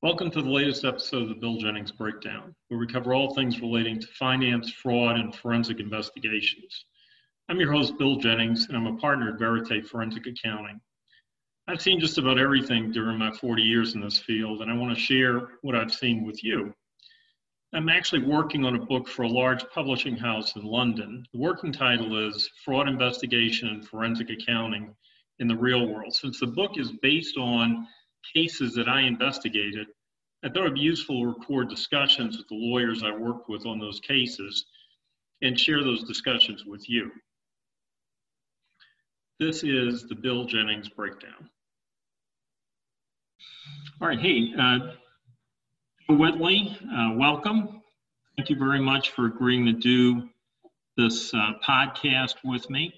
Welcome to the latest episode of the Bill Jennings Breakdown, where we cover all things relating to finance, fraud, and forensic investigations. I'm your host, Bill Jennings, and I'm a partner at Verite Forensic Accounting. I've seen just about everything during my 40 years in this field, and I want to share what I've seen with you. I'm actually working on a book for a large publishing house in London. The working title is Fraud Investigation and Forensic Accounting in the Real World. Since the book is based on cases that I investigated, I thought it'd be useful to record discussions with the lawyers I worked with on those cases and share those discussions with you. This is the Bill Jennings breakdown. All right, hey, uh, Whitley, uh, welcome. Thank you very much for agreeing to do this uh, podcast with me.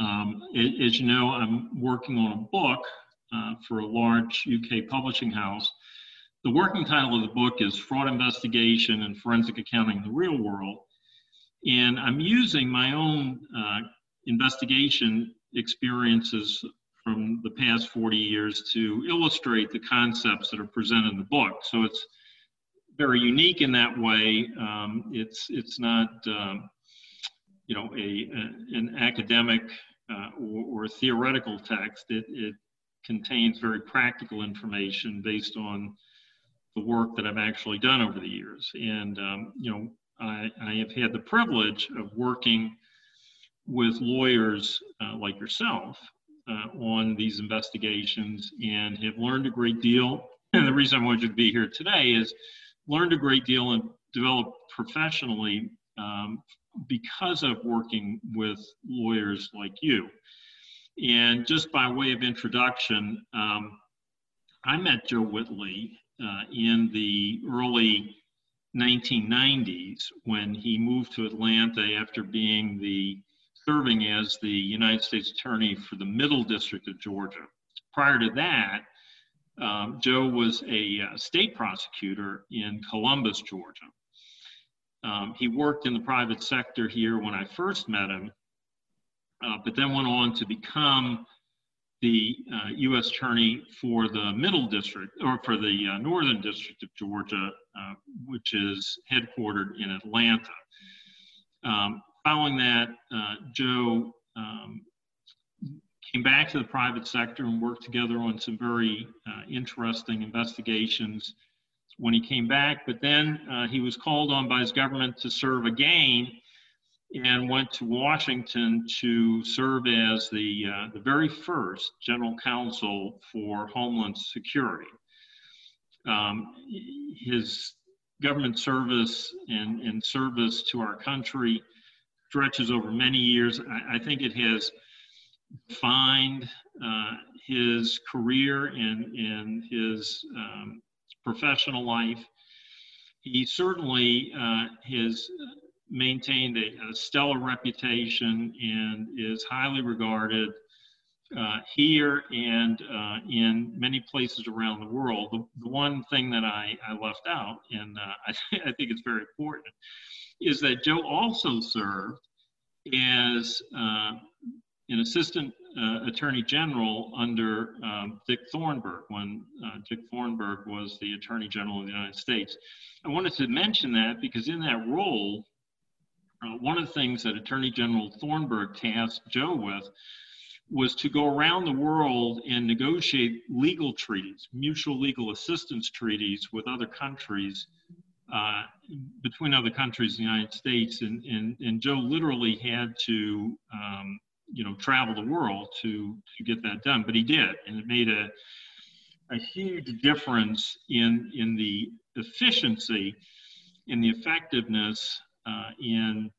Um, as you know, I'm working on a book uh, for a large UK publishing house. The working title of the book is Fraud Investigation and Forensic Accounting in the Real World. And I'm using my own uh, investigation experiences from the past 40 years to illustrate the concepts that are presented in the book. So it's very unique in that way. Um, it's, it's not, um, you know, a, a an academic uh, or, or, theoretical text. It, it contains very practical information based on the work that I've actually done over the years. And, um, you know, I, I, have had the privilege of working with lawyers uh, like yourself uh, on these investigations and have learned a great deal. And the reason I wanted you to be here today is learned a great deal and developed professionally um, because of working with lawyers like you. And just by way of introduction, um, I met Joe Whitley uh, in the early 1990s when he moved to Atlanta after being the serving as the United States Attorney for the Middle District of Georgia. Prior to that, um, Joe was a uh, state prosecutor in Columbus, Georgia. Um, he worked in the private sector here when I first met him, uh, but then went on to become the uh, U.S. Attorney for the Middle District, or for the uh, Northern District of Georgia, uh, which is headquartered in Atlanta. Um, following that, uh, Joe um, came back to the private sector and worked together on some very uh, interesting investigations when he came back. But then he was called on by his government to serve again and went to Washington to serve as the, uh, the very first general counsel for Homeland Security. Um, his government service and, and service to our country stretches over many years. I, I think it has defined uh, his career and, and his um, professional life. He certainly uh, has maintained a, a, stellar reputation and is highly regarded uh, here and uh, in many places around the world. The, the one thing that I, I left out, and uh, I, I, think it's very important, is that Joe also served as uh, an assistant uh, attorney general under um, Dick Thornburgh when uh, Dick Thornburgh was the attorney general of the United States. I wanted to mention that because in that role, uh, one of the things that Attorney General Thornburgh tasked Joe with was to go around the world and negotiate legal treaties, mutual legal assistance treaties with other countries, uh, between other countries in the United States. And, and, and Joe literally had to, um, you know, travel the world to, to get that done, but he did. And it made a, a huge difference in, in the efficiency and the effectiveness uh, in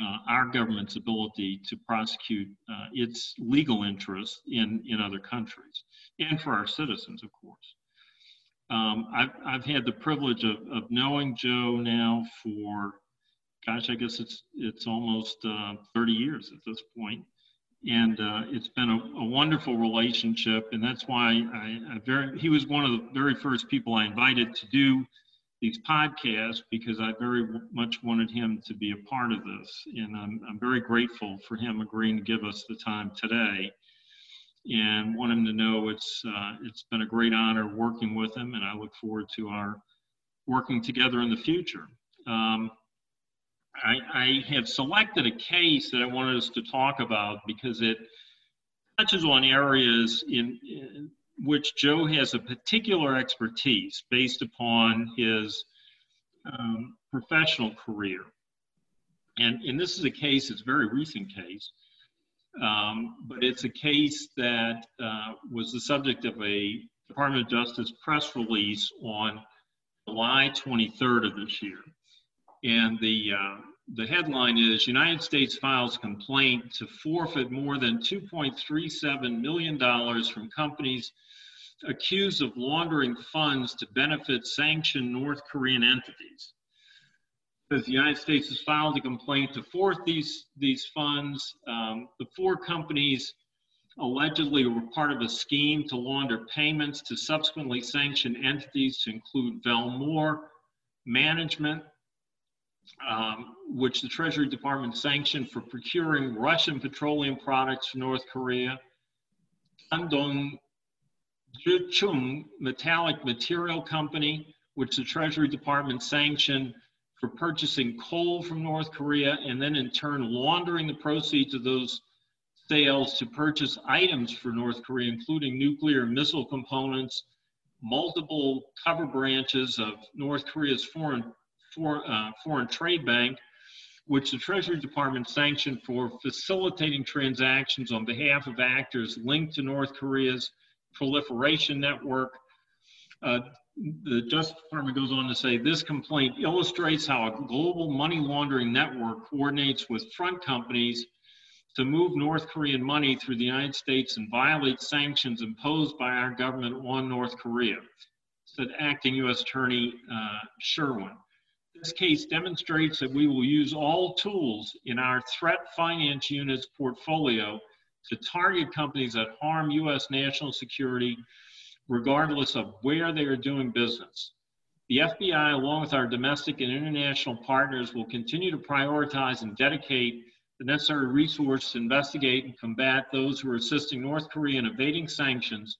uh, our government's ability to prosecute uh, its legal interests in, in other countries and for our citizens, of course. Um, I've, I've had the privilege of, of knowing Joe now for, gosh, I guess it's, it's almost uh, 30 years at this point. And uh, it's been a, a, wonderful relationship. And that's why I, I very, he was one of the very first people I invited to do these podcasts because I very much wanted him to be a part of this. And I'm, I'm very grateful for him agreeing to give us the time today and want him to know it's, uh, it's been a great honor working with him and I look forward to our working together in the future. Um, I, I have selected a case that I wanted us to talk about because it touches on areas in, in which Joe has a particular expertise based upon his um, professional career. And, and this is a case, it's a very recent case, um, but it's a case that uh, was the subject of a Department of Justice press release on July 23rd of this year. And the, uh, the headline is United States files complaint to forfeit more than $2.37 million from companies accused of laundering funds to benefit sanctioned North Korean entities. Because the United States has filed a complaint to forfeit these, these funds. Um, the four companies allegedly were part of a scheme to launder payments to subsequently sanctioned entities to include Velmur Management, um, which the Treasury Department sanctioned for procuring Russian petroleum products from North Korea, Dandong Zhicheng Metallic Material Company, which the Treasury Department sanctioned for purchasing coal from North Korea and then in turn laundering the proceeds of those sales to purchase items for North Korea, including nuclear missile components, multiple cover branches of North Korea's foreign, for, uh, foreign trade bank, which the Treasury Department sanctioned for facilitating transactions on behalf of actors linked to North Korea's proliferation network. Uh, the Justice Department goes on to say this complaint illustrates how a global money laundering network coordinates with front companies to move North Korean money through the United States and violate sanctions imposed by our government on North Korea, said acting U.S. Attorney uh, Sherwin. This case demonstrates that we will use all tools in our threat finance unit's portfolio to target companies that harm U.S. national security, regardless of where they are doing business. The FBI, along with our domestic and international partners, will continue to prioritize and dedicate the necessary resources to investigate and combat those who are assisting North Korea in evading sanctions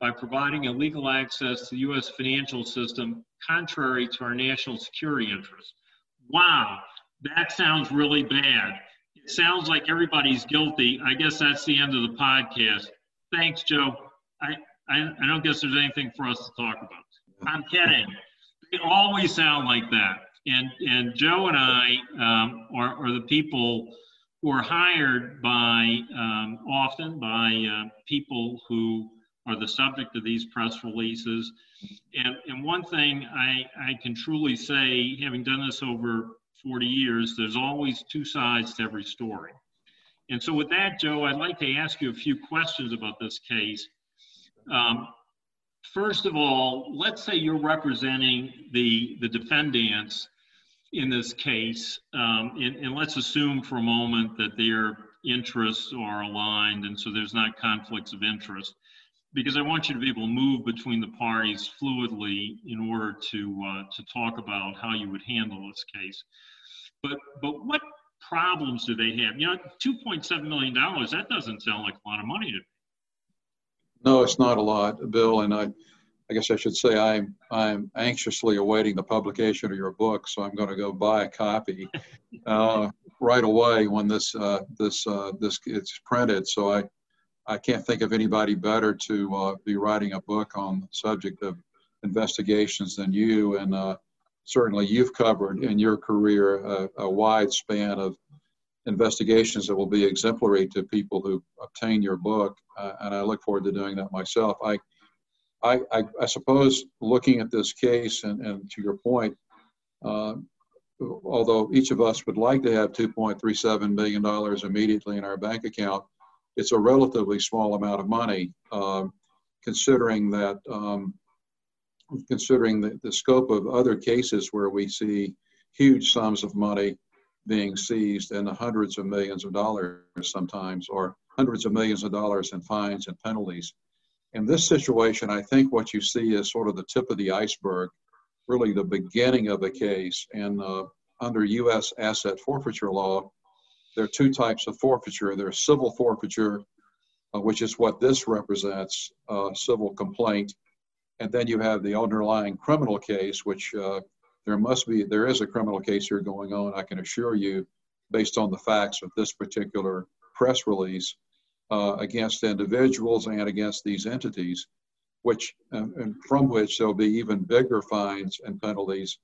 by providing illegal access to the U.S. financial system contrary to our national security interests. Wow, that sounds really bad It sounds like everybody's guilty. I guess that's the end of the podcast. Thanks, Joe. I, I, I don't guess there's anything for us to talk about. I'm kidding. They always sound like that. And, and Joe and I um, are, are the people who are hired by, um, often by uh, people who are the subject of these press releases. And, and one thing I, I can truly say, having done this over 40 years, there's always two sides to every story. And so with that, Joe, I'd like to ask you a few questions about this case. Um, first of all, let's say you're representing the, the defendants in this case, um, and, and let's assume for a moment that their interests are aligned and so there's not conflicts of interest because I want you to be able to move between the parties fluidly in order to uh, to talk about how you would handle this case. But but what problems do they have? You know, two point seven million dollars. That doesn't sound like a lot of money to me. No, it's not a lot, Bill. And I, I guess I should say I'm I'm anxiously awaiting the publication of your book, so I'm going to go buy a copy uh, right away when this uh, this uh, this gets printed. So I I can't think of anybody better to uh, be writing a book on the subject of investigations than you. And uh, certainly you've covered in your career a, a, wide span of investigations that will be exemplary to people who obtain your book. Uh, and I look forward to doing that myself. I, I, I, I suppose looking at this case and, and to your point, uh, although each of us would like to have $2.37 million immediately in our bank account, it's a relatively small amount of money, um, considering that um, considering the, the scope of other cases where we see huge sums of money being seized in the hundreds of millions of dollars sometimes, or hundreds of millions of dollars in fines and penalties. In this situation, I think what you see is sort of the tip of the iceberg really the beginning of the case. And uh, under U.S. asset forfeiture law, there are two types of forfeiture. There's civil forfeiture, uh, which is what this represents, uh, civil complaint, and then you have the underlying criminal case, which uh, there must be, there is a criminal case here going on. I can assure you, based on the facts of this particular press release, uh, against individuals and against these entities, which and from which there'll be even bigger fines and penalties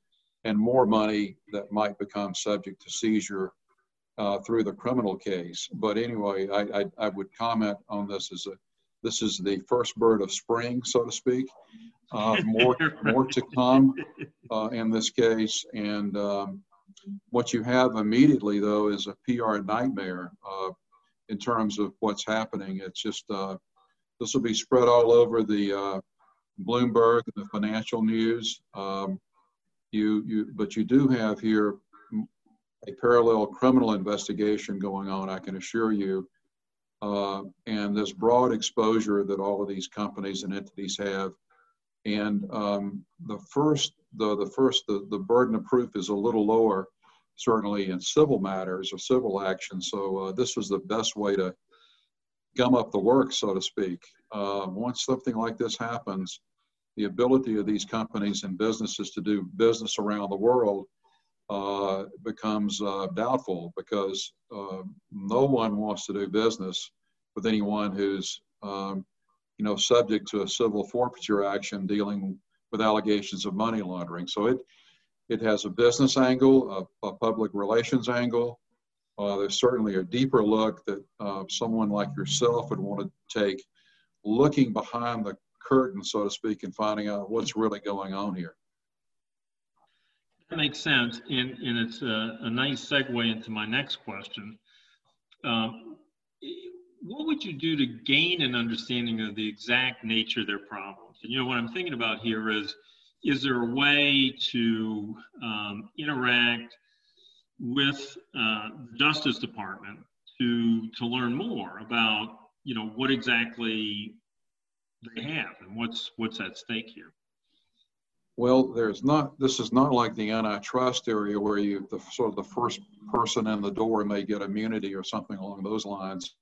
and more money that might become subject to seizure uh, through the criminal case. But anyway, I, I, I, would comment on this as a this is the first bird of spring, so to speak. Uh, more more to come uh, in this case, and um, what you have immediately though is a PR nightmare uh, in terms of what's happening. It's just uh, this will be spread all over the uh, Bloomberg the financial news. Um, you, you, but you do have here a parallel criminal investigation going on, I can assure you. Uh, and this broad exposure that all of these companies and entities have. And um, the first, the, the first, the, the burden of proof is a little lower, certainly in civil matters or civil action. So uh, this was the best way to gum up the work, so to speak. Uh, once something like this happens, the ability of these companies and businesses to do business around the world uh, becomes uh, doubtful because uh, no one wants to do business with anyone who's um, you know subject to a civil forfeiture action dealing with allegations of money laundering. So it it has a business angle, a, a public relations angle. Uh, there's certainly a deeper look that uh, someone like yourself would want to take, looking behind the curtain, so to speak, and finding out what's really going on here. Makes sense, and, and it's a, a nice segue into my next question. Um, what would you do to gain an understanding of the exact nature of their problems? And you know what I'm thinking about here is, is there a way to um, interact with uh, the Justice Department to to learn more about you know what exactly they have and what's what's at stake here? Well, there's not. This is not like the antitrust area where you the sort of the first person in the door may get immunity or something along those lines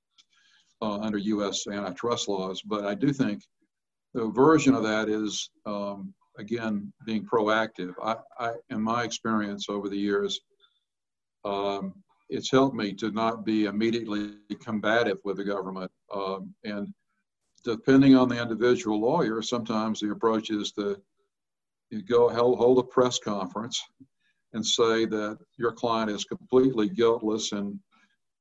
uh, under U.S. antitrust laws. But I do think the version of that is um, again being proactive. I, I, in my experience over the years, um, it's helped me to not be immediately combative with the government um, and depending on the individual lawyer, sometimes the approach is to you go hold hold a press conference and say that your client is completely guiltless and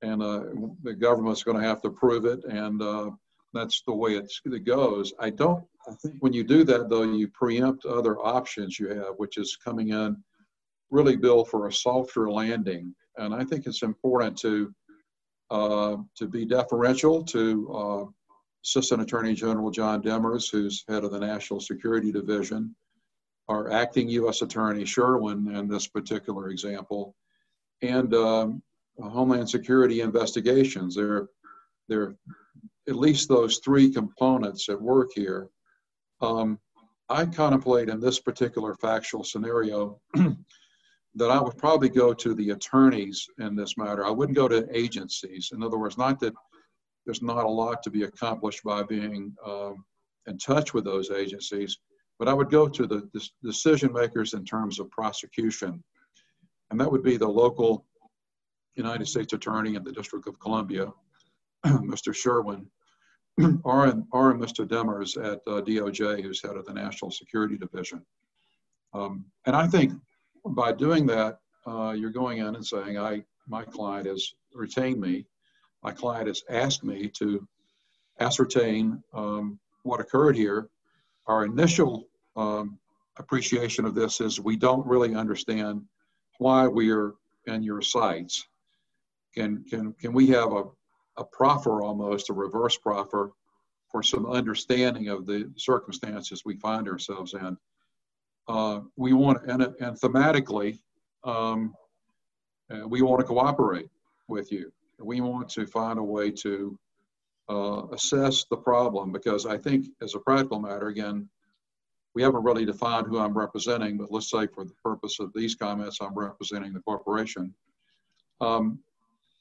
and uh, the government's going to have to prove it and uh, that's the way it goes. I don't. I think when you do that though, you preempt other options you have, which is coming in really bill for a softer landing. And I think it's important to uh, to be deferential to uh, Assistant Attorney General John Demers, who's head of the National Security Division, our acting U.S. Attorney Sherwin in this particular example, and um, Homeland Security investigations. There, there are at least those three components at work here. Um, I contemplate in this particular factual scenario that I would probably go to the attorneys in this matter. I wouldn't go to agencies. In other words, not that there's not a lot to be accomplished by being um, in touch with those agencies. But I would go to the, decision makers in terms of prosecution, and that would be the local United States Attorney in the District of Columbia, Mr. Sherwin, or, or Mr. Demers at uh, DOJ, who's head of the National Security Division. Um, and I think by doing that, uh, you're going in and saying, I, my client has retained me my client has asked me to ascertain um, what occurred here. Our initial um, appreciation of this is we don't really understand why we are in your sights. Can, can, can we have a, a proffer almost, a reverse proffer for some understanding of the circumstances we find ourselves in? Uh, we want, and, and thematically, um, uh, we want to cooperate with you we want to find a way to uh, assess the problem because I think, as a practical matter, again, we haven't really defined who I'm representing, but let's say for the purpose of these comments, I'm representing the corporation. Um,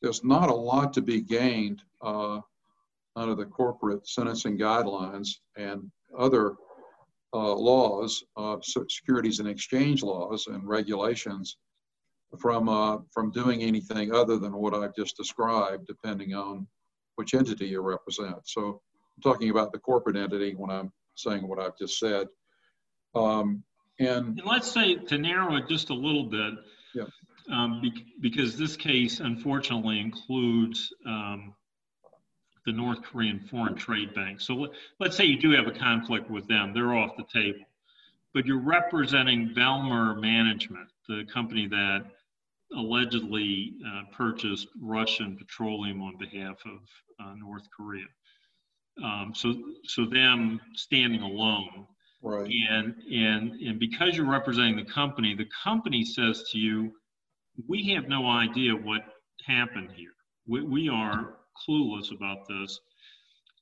there's not a lot to be gained uh, under the corporate sentencing guidelines and other uh, laws, uh, securities and exchange laws and regulations from uh, from doing anything other than what I've just described, depending on which entity you represent. So I'm talking about the corporate entity when I'm saying what I've just said. Um, and, and, let's say to narrow it just a little bit, yeah. um, be, because this case unfortunately includes um, the North Korean Foreign Trade Bank. So let, let's say you do have a conflict with them, they're off the table. But you're representing Velmur Management, the company that allegedly uh, purchased Russian petroleum on behalf of uh, North Korea. Um, so, so them standing alone, right? And and and because you're representing the company, the company says to you, "We have no idea what happened here. We, we are clueless about this.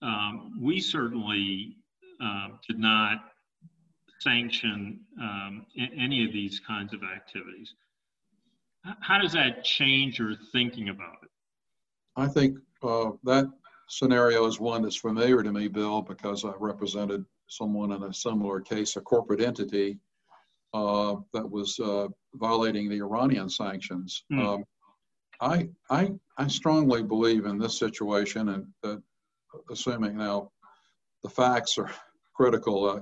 Um, we certainly uh, did not sanction um, any of these kinds of activities." How does that change your thinking about it? I think uh, that scenario is one that's familiar to me, Bill, because I represented someone in a similar case, a corporate entity uh, that was uh, violating the Iranian sanctions. Mm. Um, I, I, I strongly believe in this situation, and assuming now the facts are critical, uh,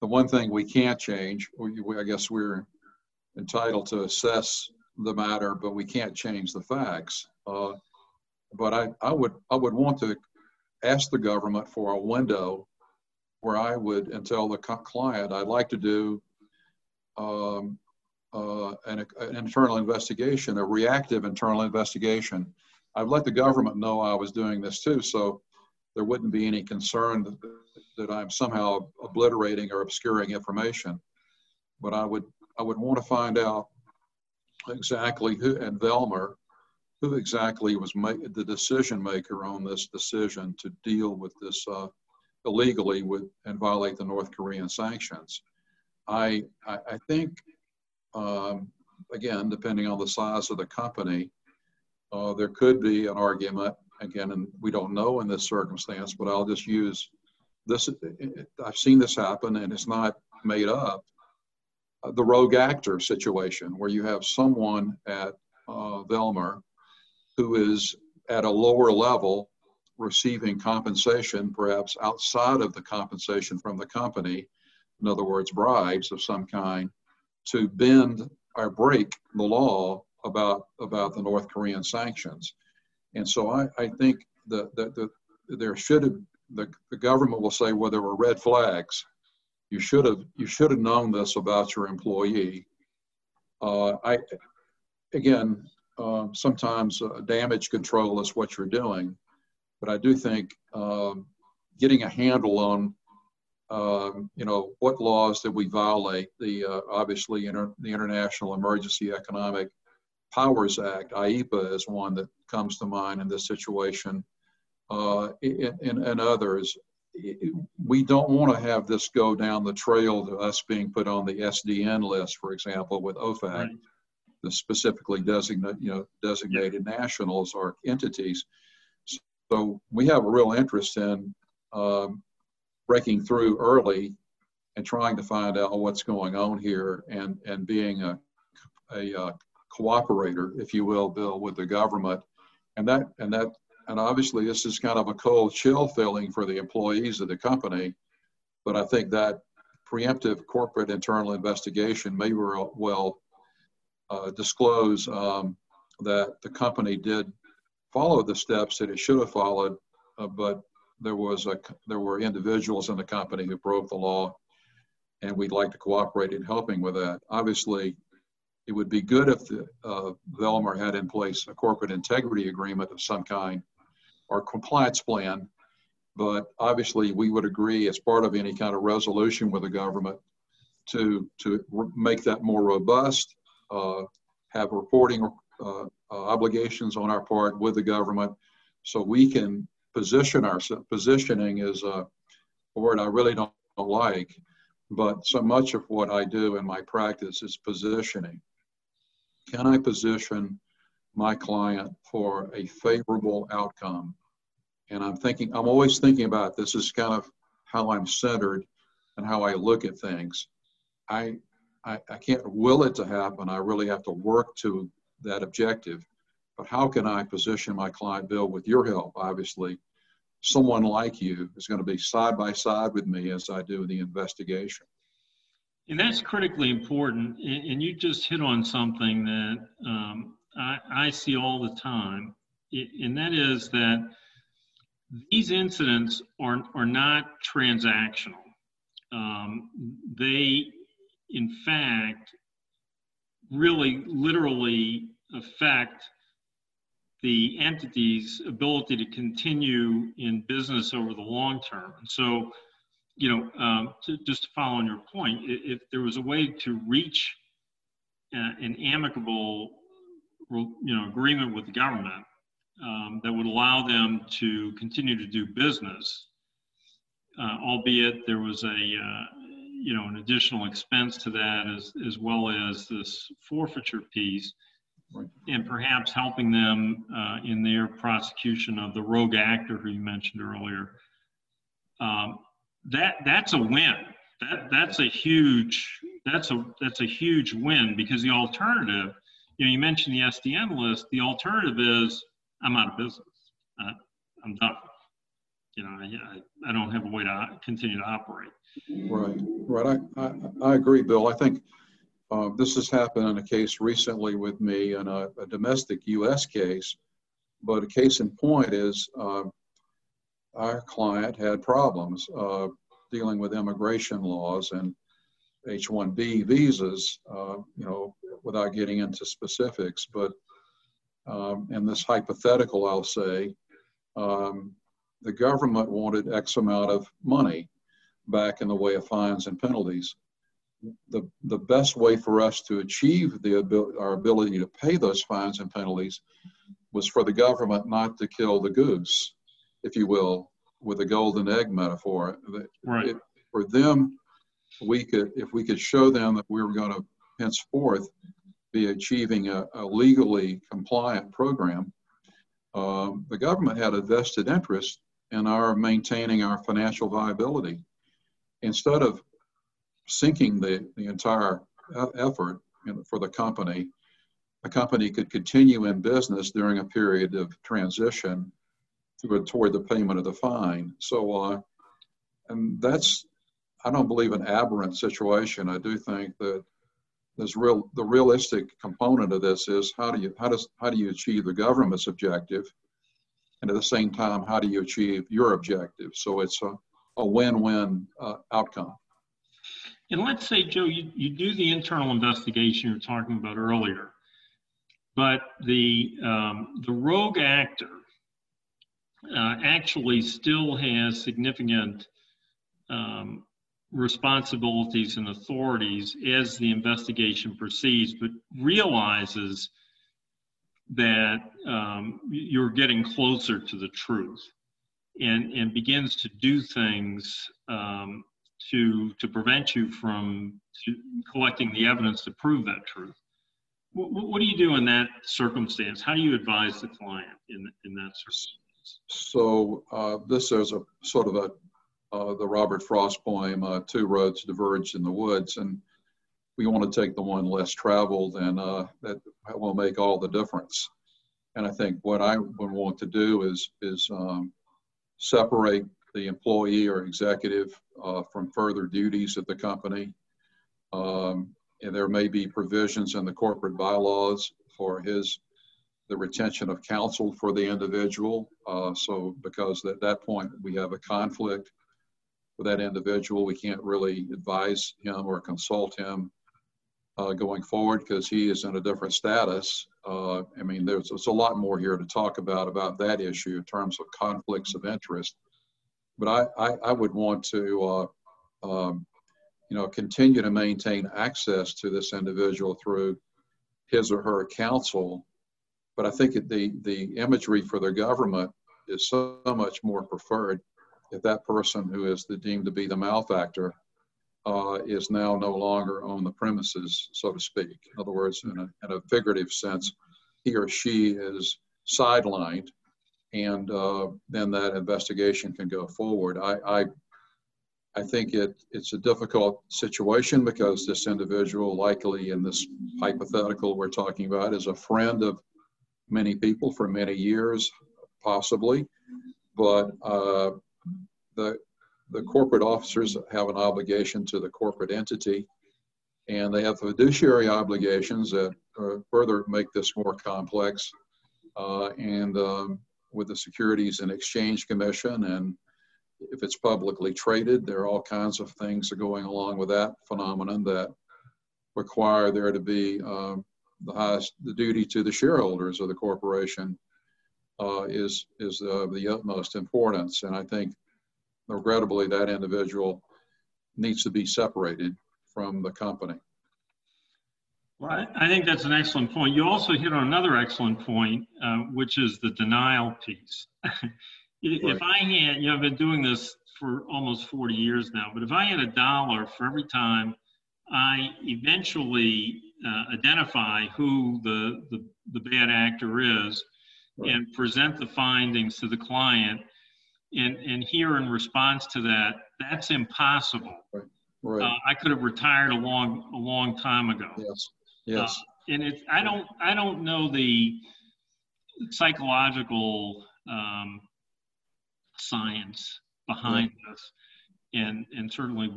the one thing we can't change, we, we, I guess we're entitled to assess the matter, but we can't change the facts. Uh, but I, I would I would want to ask the government for a window where I would and tell the client I'd like to do um, uh, an, an, internal investigation, a reactive internal investigation. I've let the government know I was doing this too, so there wouldn't be any concern that, that I'm somehow obliterating or obscuring information. But I would I would want to find out exactly who, and Velmur, who exactly was the decision maker on this decision to deal with this uh, illegally with and violate the North Korean sanctions. I, I, I think, um, again, depending on the size of the company, uh, there could be an argument, again, and we don't know in this circumstance, but I'll just use this. I've seen this happen and it's not made up the rogue actor situation where you have someone at uh, Velmur who is at a lower level receiving compensation, perhaps outside of the compensation from the company, in other words, bribes of some kind, to bend or break the law about, about the North Korean sanctions. And so I, I think that the, the, there should have, the, the government will say, well, there were red flags you should have you should have known this about your employee. Uh, I again uh, sometimes uh, damage control is what you're doing, but I do think um, getting a handle on um, you know what laws did we violate? The uh, obviously inter- the International Emergency Economic Powers Act (IEEPA) is one that comes to mind in this situation, uh, and, and others we don't want to have this go down the trail to us being put on the SDN list, for example, with OFAC, right. the specifically designate, you know, designated yeah. nationals or entities. So we have a real interest in um, breaking through early and trying to find out what's going on here and, and being a, a, a cooperator, if you will, Bill, with the government. And that, and that and obviously this is kind of a cold chill feeling for the employees of the company. But I think that preemptive corporate internal investigation may well uh, disclose um, that the company did follow the steps that it should have followed, uh, but there was a there were individuals in the company who broke the law, and we'd like to cooperate in helping with that. Obviously, it would be good if the, uh, Velmur had in place a corporate integrity agreement of some kind or compliance plan. But obviously, we would agree as part of any kind of resolution with the government to, to make that more robust, uh, have reporting uh, uh, obligations on our part with the government so we can position ourselves. Positioning is a word I really don't like, but so much of what I do in my practice is positioning. Can I position my client for a favorable outcome? And I'm thinking, I'm always thinking about this is kind of how I'm centered and how I look at things. I, I, I can't will it to happen. I really have to work to that objective. But how can I position my client, Bill, with your help, obviously, someone like you is going to be side by side with me as I do the investigation. And that's critically important. And you just hit on something that um, I, I, see all the time, and that is that these incidents are, are not transactional. Um, they, in fact, really literally affect the entity's ability to continue in business over the long term. And so, you know, um, to, just to follow on your point, if, there was a way to reach uh, an amicable, you know, agreement with the government um, that would allow them to continue to do business, uh, albeit there was a, uh, you know, an additional expense to that as, as well as this forfeiture piece and perhaps helping them uh, in their prosecution of the rogue actor who you mentioned earlier. Um, that that's a win. That that's a huge that's a that's a huge win because the alternative, you know, you mentioned the SDN list. The alternative is I'm out of business. Uh, I'm done. You know, I, I don't have a way to continue to operate. Right, right. I, I, I agree, Bill. I think uh, this has happened in a case recently with me in a, a domestic U.S. case, but a case in point is uh, our client had problems uh, dealing with immigration laws and H-1B visas, uh, you know, without getting into specifics. But um, in this hypothetical, I'll say, um, the government wanted X amount of money back in the way of fines and penalties the, the best way for us to achieve the abil- our ability to pay those fines and penalties was for the government not to kill the goose, if you will, with a golden egg metaphor. Right. for them, we could, if we could show them that we were going to henceforth be achieving a, a legally compliant program, um, the government had a vested interest in our maintaining our financial viability. Instead of sinking the, the entire effort for the company, a company could continue in business during a period of transition toward, toward the payment of the fine. So, uh, and that's, I don't believe an aberrant situation. I do think that there's real, the realistic component of this is how do you, how does, how do you achieve the government's objective? And at the same time, how do you achieve your objective? So it's a, a win-win uh, outcome. And let's say, Joe, you, you do the internal investigation you're talking about earlier, but the, um, the rogue actor uh, actually still has significant um, responsibilities and authorities as the investigation proceeds, but realizes that um, you're getting closer to the truth and, and begins to do things um, to to prevent you from collecting the evidence to prove that truth. What, what, do you do in that circumstance? How do you advise the client in in that circumstance? So uh, this is a sort of a uh, the Robert Frost poem, uh, Two Roads Diverged in the Woods. And we want to take the one less traveled, and uh, that will make all the difference. And I think what I would want to do is, is um, separate the employee or executive uh, from further duties at the company. Um, and there may be provisions in the corporate bylaws for his the retention of counsel for the individual. Uh, so because at that point we have a conflict with that individual, we can't really advise him or consult him uh, going forward because he is in a different status. Uh, I mean, there's, there's a lot more here to talk about about that issue in terms of conflicts of interest but I, I, I would want to, uh, um, you know, continue to maintain access to this individual through his or her counsel. But I think the, the imagery for the government is so much more preferred if that person who is the, deemed to be the malefactor uh, is now no longer on the premises, so to speak. In other words, in a, in a figurative sense, he or she is sidelined, and uh, then that investigation can go forward. I, I, I think it, it's a difficult situation because this individual, likely in this hypothetical we're talking about, is a friend of many people for many years, possibly. But uh, the the corporate officers have an obligation to the corporate entity, and they have fiduciary obligations that uh, further make this more complex. Uh, and um, with the Securities and Exchange Commission, and if it's publicly traded, there are all kinds of things going along with that phenomenon that require there to be um, the highest the duty to the shareholders of the corporation uh, is is of the utmost importance. And I think regrettably, that individual needs to be separated from the company. Well, I think that's an excellent point. You also hit on another excellent point, uh, which is the denial piece. if. I had, you know, I've been doing this for almost 40 years now, but if I had a dollar for every time I eventually uh, identify who the, the, the, bad actor is right. and present the findings to the client, and, and here in response to that, that's impossible. Right. Right. Uh, I could have retired a long, a long time ago. Yes. Yes. Uh, and it, I don't, I don't know the psychological um, science behind right. this, and and certainly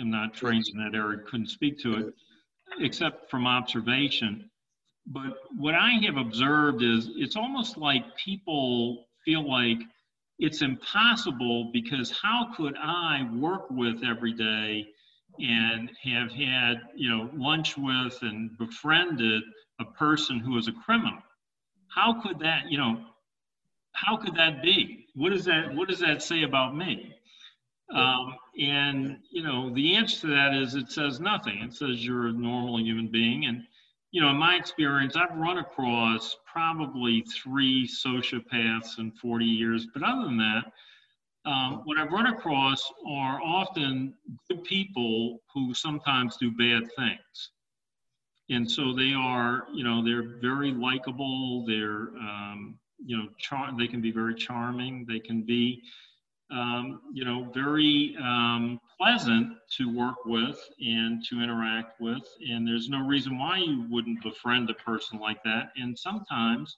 am not trained in that area. Couldn't speak to it, except from observation. But what I have observed is it's almost like people feel like it's impossible because how could I work with every day and have had, you know, lunch with and befriended a person who is a criminal? How could that, you know, how could that be? What does that what does that say about me? Um, and you know, the answer to that is it says nothing. It says you're a normal human being, and you know, in my experience, I've run across probably three sociopaths in 40 years. But other than that, um, what I've run across are often good people who sometimes do bad things. And so they are, you know, they're very likable. They're, um, you know, char- they can be very charming. They can be, um, you know, very um, pleasant to work with and to interact with. And there's no reason why you wouldn't befriend a person like that. And sometimes,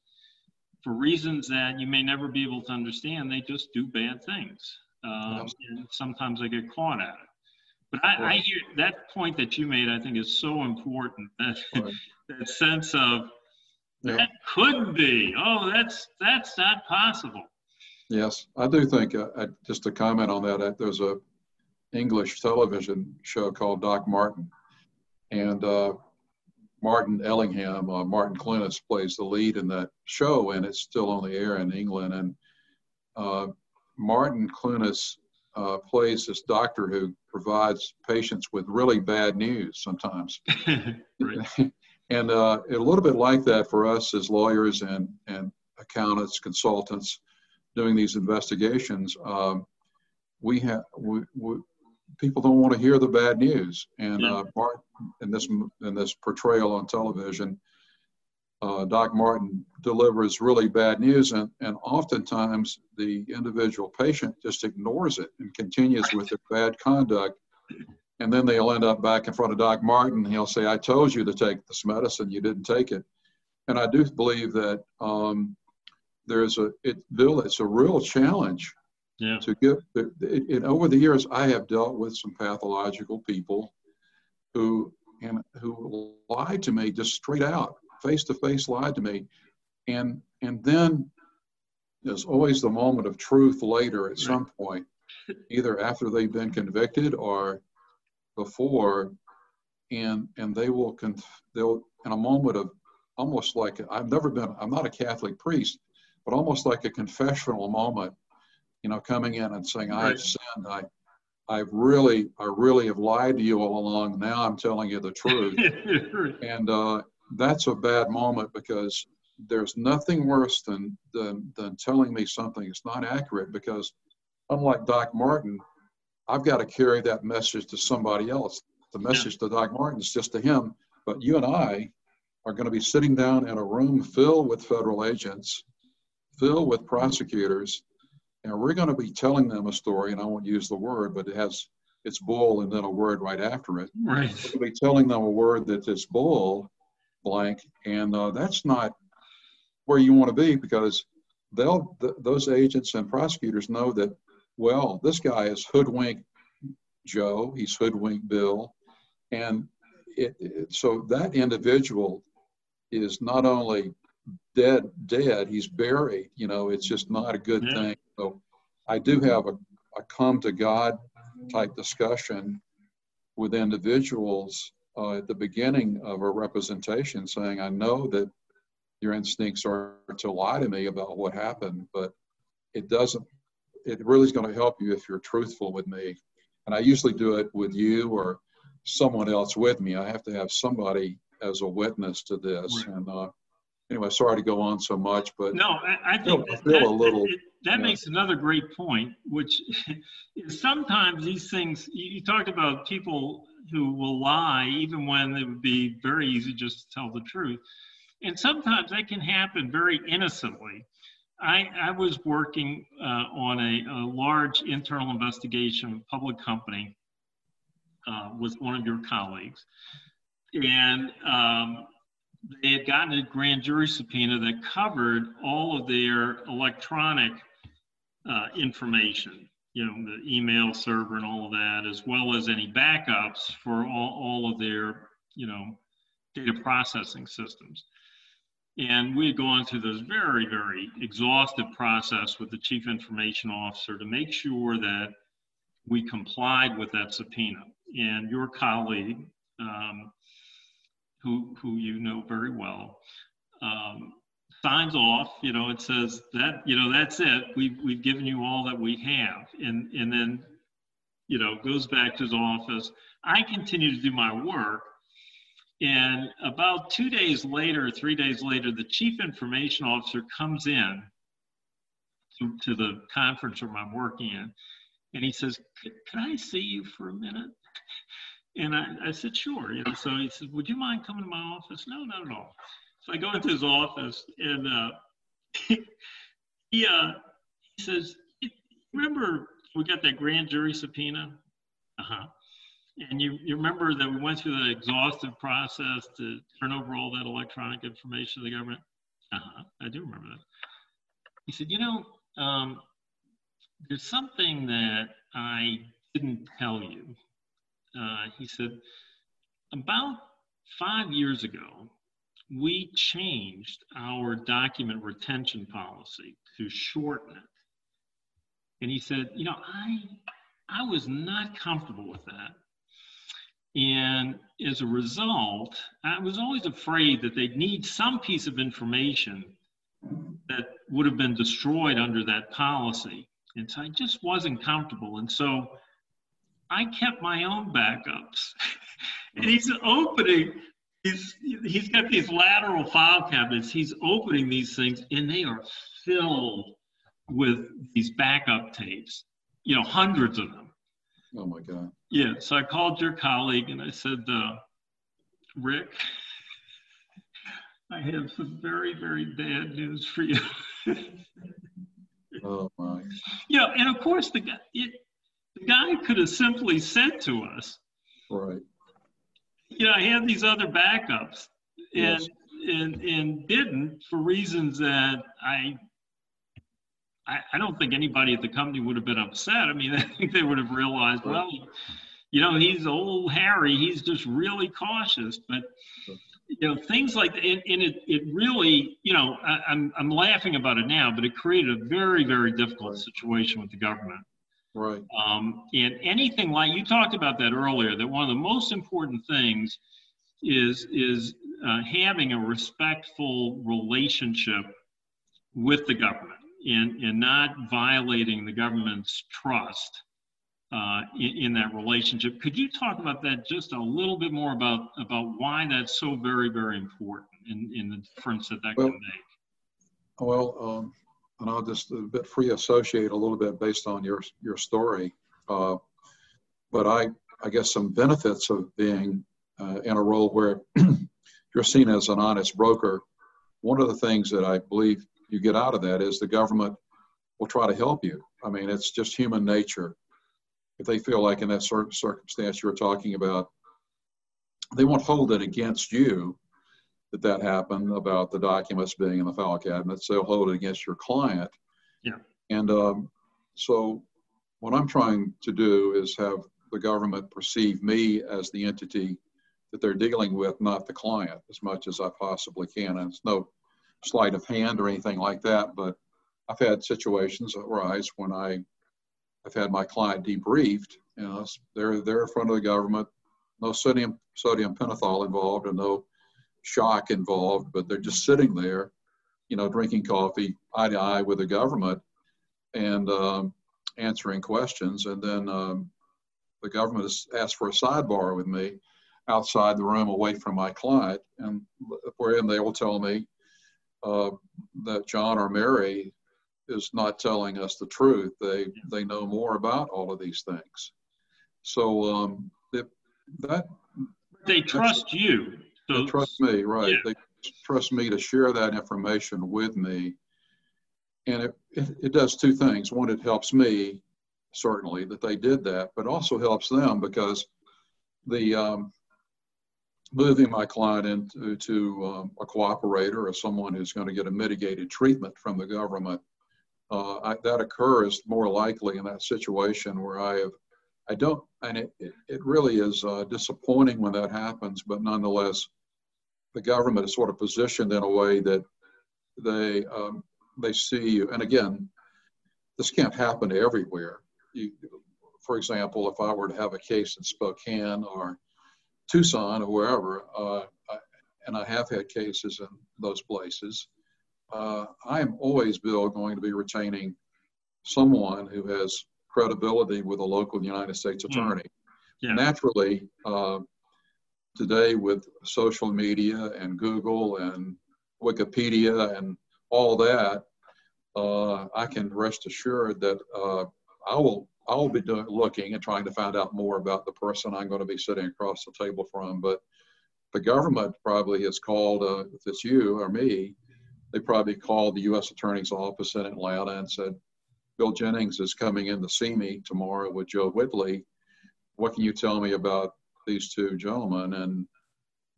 for reasons that you may never be able to understand, they just do bad things. Um, and sometimes they get caught at it. But I. I, hear that point that you made, I think, is so important that, that sense of yeah. that could be, oh, that's, that's not possible. Yes, I do think, uh, I, just to comment on that, uh, there's a English television show called Doc Martin. And uh, Martin Ellingham, uh, Martin Clunes plays the lead in that show, and it's still on the air in England. And uh, Martin Clunes uh, plays this doctor who provides patients with really bad news sometimes. and uh, a little bit like that for us as lawyers and, and accountants, consultants doing these investigations. Um, we have we, we, people don't want to hear the bad news, and uh, Martin in this in this portrayal on television, uh, Doc Martin delivers really bad news, and and oftentimes the individual patient just ignores it and continues with their bad conduct, and then they'll end up back in front of Doc Martin. He'll say, "I told you to take this medicine, you didn't take it," and I do believe that. Um, there's a it bill it's a real challenge yeah. to it, it, over the years i have dealt with some pathological people who and who lied to me just straight out face to face lied to me and and then there's always the moment of truth later at some point either after they've been convicted or before and and they will con- they'll in a moment of almost like i've never been i'm not a catholic priest but almost like a confessional moment, you know, coming in and saying, right. I've sinned. I, I've really, I really have lied to you all along. Now I'm telling you the truth. and uh, that's a bad moment because there's nothing worse than, than, than telling me something is not accurate because unlike Doc Martin, I've got to carry that message to somebody else. The message to Doc Martin is just to him, but you and I are going to be sitting down in a room filled with federal agents, filled with prosecutors, and we're going to be telling them a story. And I won't use the word, but it has it's bull and then a word right after it. Right. We'll be telling them a word that is bull, blank, and uh, that's not where you want to be because they'll th- those agents and prosecutors know that well this guy is hoodwink joe he's hoodwink bill and it, it, so that individual is not only dead dead he's buried you know it's just not a good yeah. thing so i do have a, a come to god type discussion with individuals uh, at the beginning of a representation saying i know that your instincts are to lie to me about what happened, but it doesn't, it really is going to help you if you're truthful with me. And I usually do it with you or someone else with me. I have to have somebody as a witness to this. Right. And uh, anyway, sorry to go on so much, but no, I, I think I feel, that, a little. That, that makes another great point, which is sometimes these things you talked about people who will lie even when it would be very easy just to tell the truth. And sometimes that can happen very innocently. I, I was working uh, on a, a, large internal investigation of a public company uh, with one of your colleagues. And um, they had gotten a grand jury subpoena that covered all of their electronic uh, information, you know, the email server and all of that, as well as any backups for all, all of their, you know, data processing systems. And we had gone through this very, very exhaustive process with the chief information officer to make sure that we complied with that subpoena. And your colleague, um, who, who you know very well, um, signs off, you know, it says that, you know, that's it. We've, we've given you all that we have. And, and then, you know, goes back to his office. I continue to do my work and about two days later, three days later, the chief information officer comes in to, to the conference room I'm working in. And he says, Can I see you for a minute? And I, I said, Sure. You know, so he said, Would you mind coming to my office? No, not at all. So I go into his office and uh, he, uh, he says, Remember, we got that grand jury subpoena? Uh huh. And you, you remember that we went through the exhaustive process to turn over all that electronic information to the government? Uh-huh, I do remember that. He said, you know, um, there's something that I didn't tell you. Uh, he said, about five years ago, we changed our document retention policy to shorten it. And he said, you know, I, I was not comfortable with that. And as a result, I was always afraid that they'd need some piece of information that would have been destroyed under that policy. And so I just wasn't comfortable. And so I kept my own backups. and he's opening, he's, he's got these lateral file cabinets. He's opening these things, and they are filled with these backup tapes, you know, hundreds of them. Oh my God. Yeah. So I called your colleague and I said, uh, Rick, I have some very, very bad news for you. oh my. Yeah. And of course, the guy, it, the guy could have simply said to us, Right. You know, I had these other backups and, yes. and, and didn't for reasons that I I, I don't think anybody at the company would have been upset. I mean, I think they would have realized, well, you know, he's old Harry. He's just really cautious. But you know, things like that, and, and it, it really, you know, I, I'm I'm laughing about it now, but it created a very very difficult situation with the government. Right. Um, and anything like you talked about that earlier, that one of the most important things is is uh, having a respectful relationship with the government and, and not violating the government's trust uh, in, in, that relationship. Could you talk about that just a little bit more about, about why that's so very, very important in, in the difference that that well, can make? Well, um, and I'll just a bit free associate a little bit based on your, your story. Uh, but I, I guess some benefits of being uh, in a role where you're seen as an honest broker. One of the things that I believe you get out of that is the government will try to help you. I mean, it's just human nature. If they feel like in that circumstance you're talking about, they won't hold it against you that that happened about the documents being in the file cabinets. They'll hold it against your client. Yeah. And um, so, what I'm trying to do is have the government perceive me as the entity that they're dealing with, not the client, as much as I possibly can. And it's no sleight of hand or anything like that, but I've had situations arise when I, I've had my client debriefed. You know, they're they're in front of the government, no sodium sodium pentothal involved, and no shock involved, but they're just sitting there, you know, drinking coffee eye to eye with the government and um, answering questions. And then um, the government has asked for a sidebar with me outside the room away from my client, and wherein they will tell me uh, that John or Mary is not telling us the truth. They they know more about all of these things. So um, it, that they trust you. So, trust me, right? Yeah. They trust me to share that information with me, and it, it it does two things. One, it helps me certainly that they did that, but also helps them because the um, moving my client into to, um, a cooperator or someone who's going to get a mitigated treatment from the government, uh, I, that occurs more likely in that situation where I have, I don't, and it, it, really is uh, disappointing when that happens, but nonetheless, the government is sort of positioned in a way that they, um, they see you. And again, this can't happen everywhere. You, for example, if I were to have a case in Spokane or Tucson or wherever, uh, I, and I have had cases in those places, uh, I am always, Bill, going to be retaining someone who has credibility with a local United States hmm. attorney. Yeah. Naturally, uh, today with social media and Google and Wikipedia and all that, uh, I can rest assured that uh, I will I will be doing looking and trying to find out more about the person I'm going to be sitting across the table from. But the government probably has called, uh, if it's you or me, they probably called the U.S. Attorney's Office in Atlanta and said, Bill Jennings is coming in to see me tomorrow with Joe Whitley. What can you tell me about these two gentlemen? And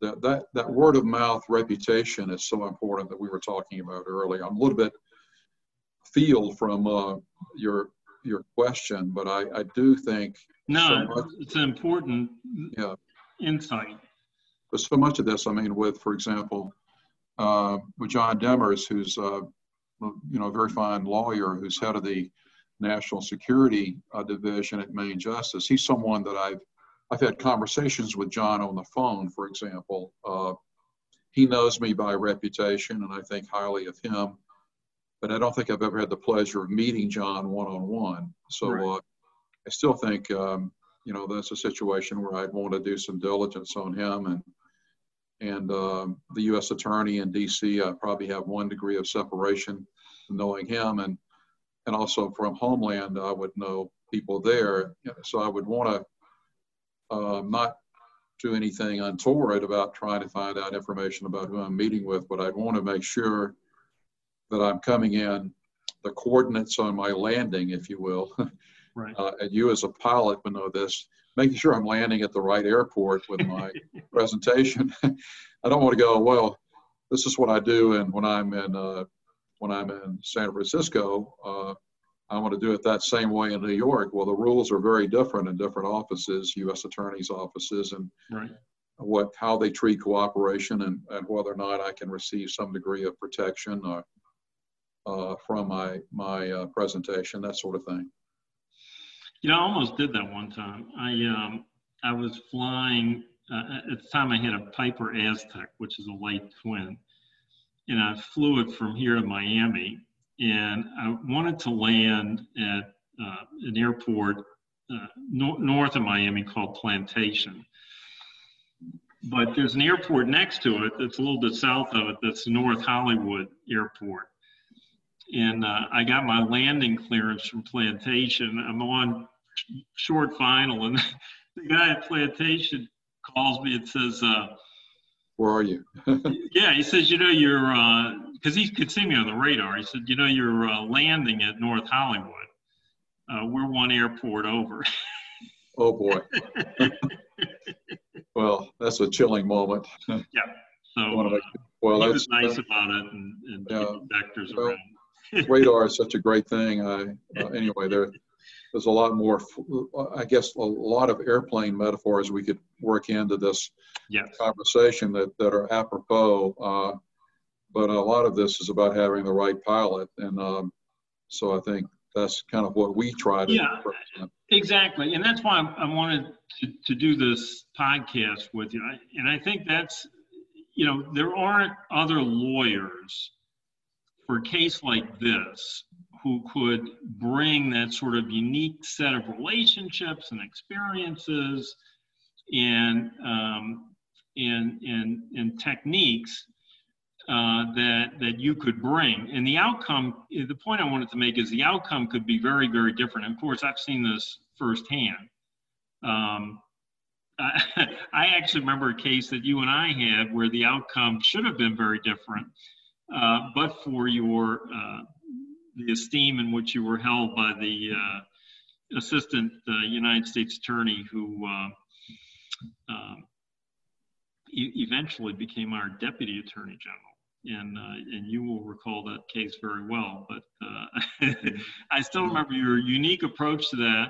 that, that, that word of mouth reputation is so important that we were talking about earlier. I'm a little bit field from uh, your your question, but I, I do think no, so much, it's an important yeah. insight. But so much of this, I mean, with for example, uh, with John Demers, who's uh, you know a very fine lawyer, who's head of the National Security uh, Division at Main Justice. He's someone that I've I've had conversations with John on the phone, for example. Uh, he knows me by reputation, and I think highly of him but I don't think I've ever had the pleasure of meeting John one on one. So right. uh, I still think um, you know that's a situation where I'd want to do some diligence on him and and um, the U.S. Attorney in D.C. I probably have one degree of separation knowing him and and also from Homeland I would know people there. So I would want to uh, not do anything untoward about trying to find out information about who I'm meeting with, but I'd want to make sure that I'm coming in, the coordinates on my landing, if you will. Right. Uh, and you as a pilot would know this, making sure I'm landing at the right airport with my presentation. I don't want to go, well, this is what I do. And when I'm in, uh, when I'm in San Francisco, uh, I want to do it that same way in New York. Well, the rules are very different in different offices, U.S. attorneys' offices, and right. what how they treat cooperation and, and whether or not I can receive some degree of protection or uh, from my my uh, presentation, that sort of thing. Know, I almost did that one time. I um, I was flying uh, at the time. I had a Piper Aztec, which is a light twin, and I flew it from here to Miami. And I wanted to land at uh, an airport uh, no- north of Miami called Plantation. But there's an airport next to it that's a little bit south of it. That's North Hollywood Airport and uh, I got my landing clearance from Plantation. I'm on short final, and the guy at Plantation calls me and says, uh, "Where are you?" yeah, he says, "You know, you're because uh, he could see me on the radar. He said, "You know, you're uh, landing at North Hollywood. Uh, we're one airport over." oh boy. well, that's a chilling moment. yeah. So, uh, well, he was nice about it and, and yeah, vectors well, around. Radar is such a great thing. I, uh, anyway, there, there's a lot more, I guess, a lot of airplane metaphors we could work into this yes. conversation that, that are apropos. Uh, but a lot of this is about having the right pilot. And um, so I think that's kind of what we try to yeah, exactly. And that's why I wanted to, to do this podcast with you. And I think that's, you know, there aren't other lawyers for a case like this who could bring that sort of unique set of relationships and experiences and um, and, and, and techniques uh, that that you could bring. And the outcome, the point I wanted to make is the outcome could be very, very different. And of course, I've seen this firsthand. Um, I, I actually remember a case that you and I had where the outcome should have been very different, uh, but for your uh, the esteem in which you were held by the uh, assistant uh, United States attorney who eventually became our deputy attorney general. And, uh, and you will recall that case very well. But uh, I still remember your unique approach to that,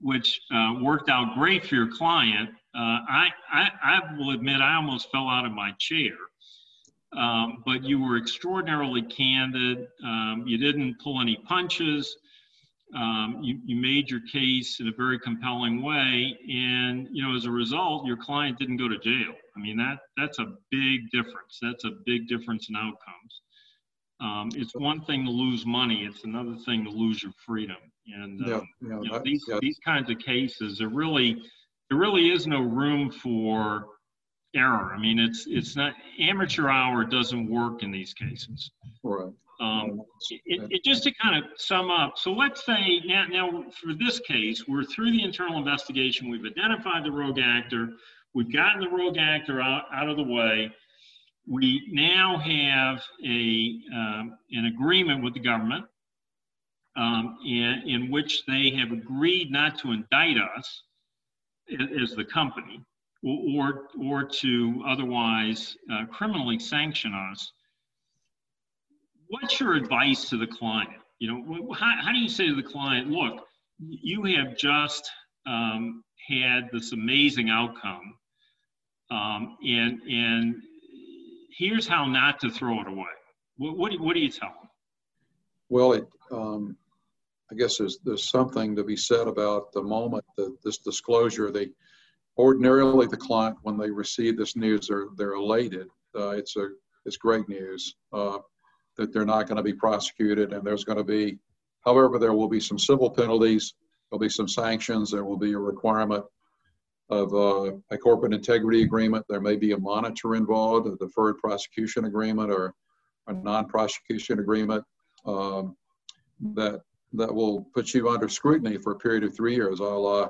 which uh, worked out great for your client. I, I, I will admit I almost fell out of my chair um, but you were extraordinarily candid. Um, you didn't pull any punches. Um, you, you made your case in a very compelling way, and you know as a result, your client didn't go to jail. I mean that that's a big difference. That's a big difference in outcomes. Um, it's one thing to lose money; it's another thing to lose your freedom. And um, yeah, yeah, you know, these yeah. these kinds of cases, there really there really is no room for error. I mean, it's it's not amateur hour doesn't work in these cases. Right. Um, it, it, just to kind of sum up, so let's say now, now for this case, we're through the internal investigation. We've identified the rogue actor. We've gotten the rogue actor out, out of the way. We now have a um, an agreement with the government um, in, in which they have agreed not to indict us as the company or, or to otherwise uh, criminally sanction us, what's your advice to the client? You know, how, how do you say to the client, look, you have just um, had this amazing outcome, um, and and here's how not to throw it away. What what do, what do you tell them? Well, it, um, I guess there's there's something to be said about the moment that this disclosure they ordinarily the client when they receive this news they're, they're elated. Uh, it's a it's great news uh, that they're not going to be prosecuted and there's going to be however there will be some civil penalties there'll be some sanctions there will be a requirement of uh, a corporate integrity agreement. There may be a monitor involved a deferred prosecution agreement or a non-prosecution agreement um, that that will put you under scrutiny for a period of three years a la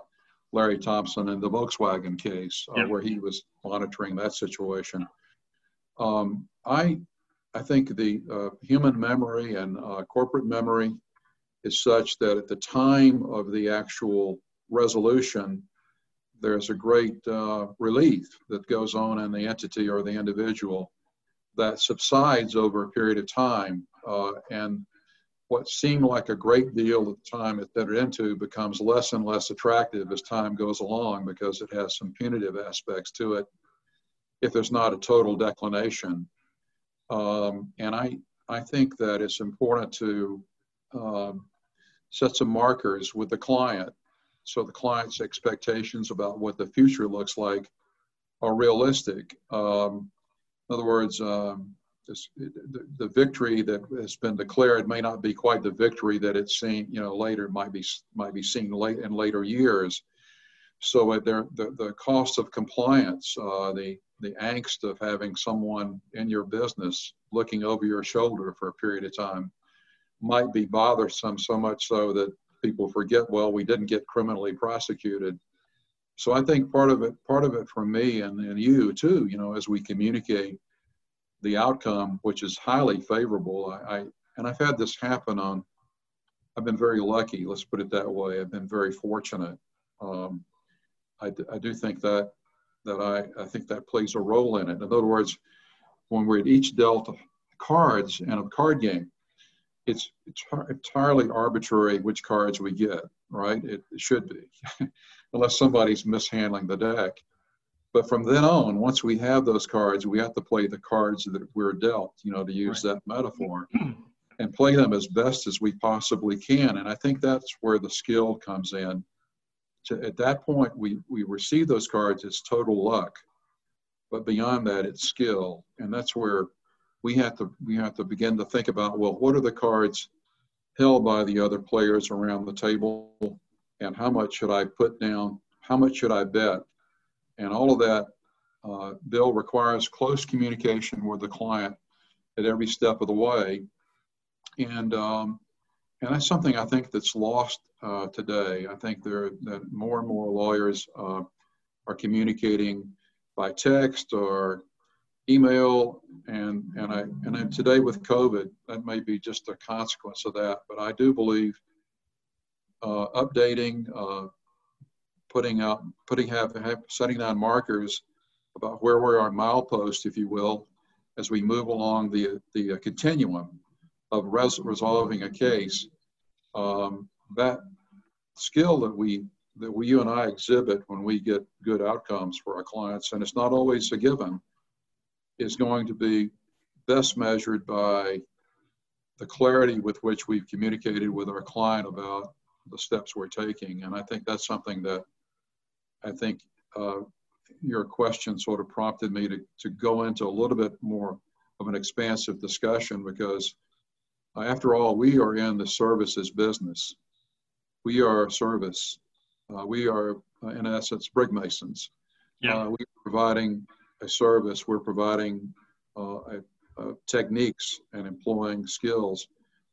Larry Thompson in the Volkswagen case, uh, where he was monitoring that situation. Um, I, I think the uh, human memory and uh, corporate memory is such that at the time of the actual resolution, there's a great uh, relief that goes on in the entity or the individual that subsides over a period of time. Uh, and what seemed like a great deal at the time it entered into becomes less and less attractive as time goes along because it has some punitive aspects to it if there's not a total declination. Um, and I, I think that it's important to um, set some markers with the client so the client's expectations about what the future looks like are realistic. Um, in other words, um, the, victory that has been declared may not be quite the victory that it's seen, you know, later might be might be seen late in later years. So uh, there, the, the cost of compliance, uh, the the angst of having someone in your business looking over your shoulder for a period of time, might be bothersome. So much so that people forget, well, we didn't get criminally prosecuted. So I think part of it, part of it for me and, and you too, you know, as we communicate the outcome, which is highly favorable. I, I and I've had this happen on. I've been very lucky. Let's put it that way. I've been very fortunate. Um, I, I do think that that I, I think that plays a role in it. In other words, when we're each dealt cards in a card game, it's, it's entirely arbitrary which cards we get, right? It, it should be, unless somebody's mishandling the deck. But from then on, once we have those cards, we have to play the cards that we're dealt, you know, to use right. that metaphor, and play them as best as we possibly can. And I think that's where the skill comes in. To, at that point, we, we receive those cards, as total luck. But beyond that, it's skill. And that's where we have to we have to begin to think about well what are the cards held by the other players around the table and how much should i put down how much should i bet and all of that uh, bill requires close communication with the client at every step of the way. And um, and that's something i think that's lost uh, today. I think there that more and more lawyers uh, are communicating by text or email. And and I and today with COVID, that may be just a consequence of that. But I do believe uh, updating, uh, putting out, putting have, have setting down markers about where we are milepost, if you will, as we move along the the continuum of res- resolving a case. Um, that skill that we that we you and I exhibit when we get good outcomes for our clients, and it's not always a given is going to be best measured by the clarity with which we've communicated with our client about the steps we're taking. And I think that's something that I think uh, your question sort of prompted me to, to go into a little bit more of an expansive discussion because uh, after all, we are in the services business. We are service. Uh, we are, uh, in essence, brick masons. Yeah. Uh, we're providing a service, we're providing uh, a, a techniques and employing skills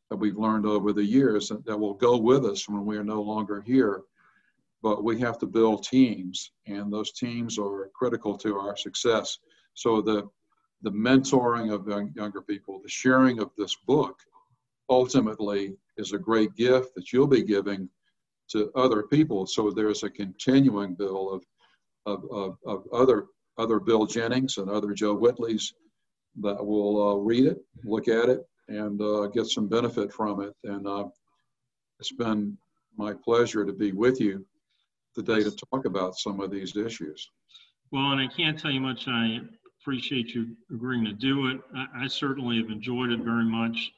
that we've learned over the years that, that will go with us when we are no longer here. But we have to build teams, and those teams are critical to our success. So the the mentoring of young, younger people, the sharing of this book, ultimately is a great gift that you'll be giving to other people. So there's a continuing bill of of, of, of other other Bill Jennings and other Joe Whitleys that will uh, read it, look at it, and uh, get some benefit from it. And uh, it's been my pleasure to be with you today to talk about some of these issues. Well, and I can't tell you much. I appreciate you agreeing to do it. I, I certainly have enjoyed it very much.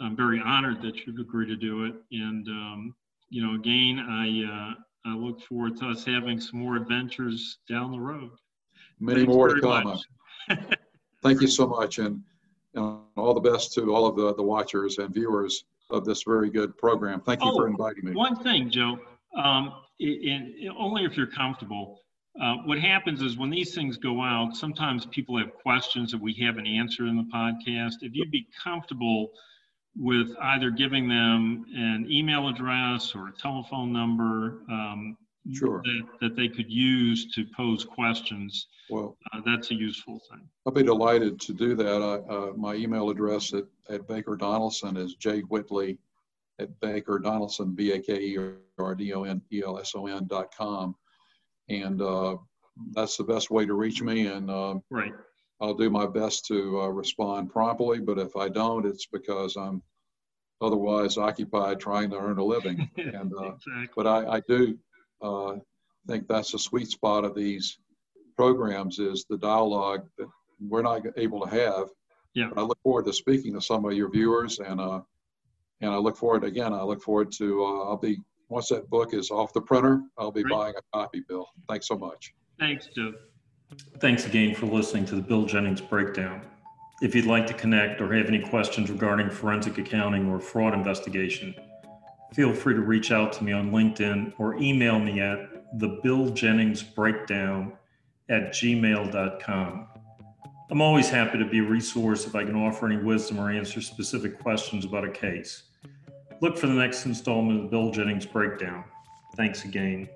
I'm very honored that you've agreed to do it. And, um, you know, again, I, uh, I look forward to us having some more adventures down the road. Many Thanks more to come. Thank you so much, and, and all the best to all of the, the watchers and viewers of this very good program. Thank you oh, for inviting me. One thing, Joe, um, in, only if you're comfortable. Uh, what happens is when these things go out, sometimes people have questions that we haven't answered in the podcast. If you'd be comfortable with either giving them an email address or a telephone number, um, sure. that, that they could use to pose questions, well, uh, that's a useful thing. I'll be delighted to do that. I, uh, my email address at, at Baker Donelson is jwhitley at Baker Donelson, B A K E R D O N E L S O N dot com. And uh, that's the best way to reach me. And uh, right. I'll do my best to uh, respond promptly. But if I don't, it's because I'm otherwise occupied trying to earn a living. And uh, exactly. but I, I do uh, think that's the sweet spot of these programs is the dialogue that we're not able to have. Yeah. But I look forward to speaking to some of your viewers and uh, and I look forward again. I look forward to uh, I'll be once that book is off the printer, I'll be Great. buying a copy. Bill, thanks so much. Thanks, Joe. Thanks again for listening to the Bill Jennings Breakdown. If you'd like to connect or have any questions regarding forensic accounting or fraud investigation, feel free to reach out to me on LinkedIn or email me at the Bill Jennings Breakdown at gmail.com. I'm always happy to be a resource if I can offer any wisdom or answer specific questions about a case. Look for the next installment of Bill Jennings Breakdown. Thanks again.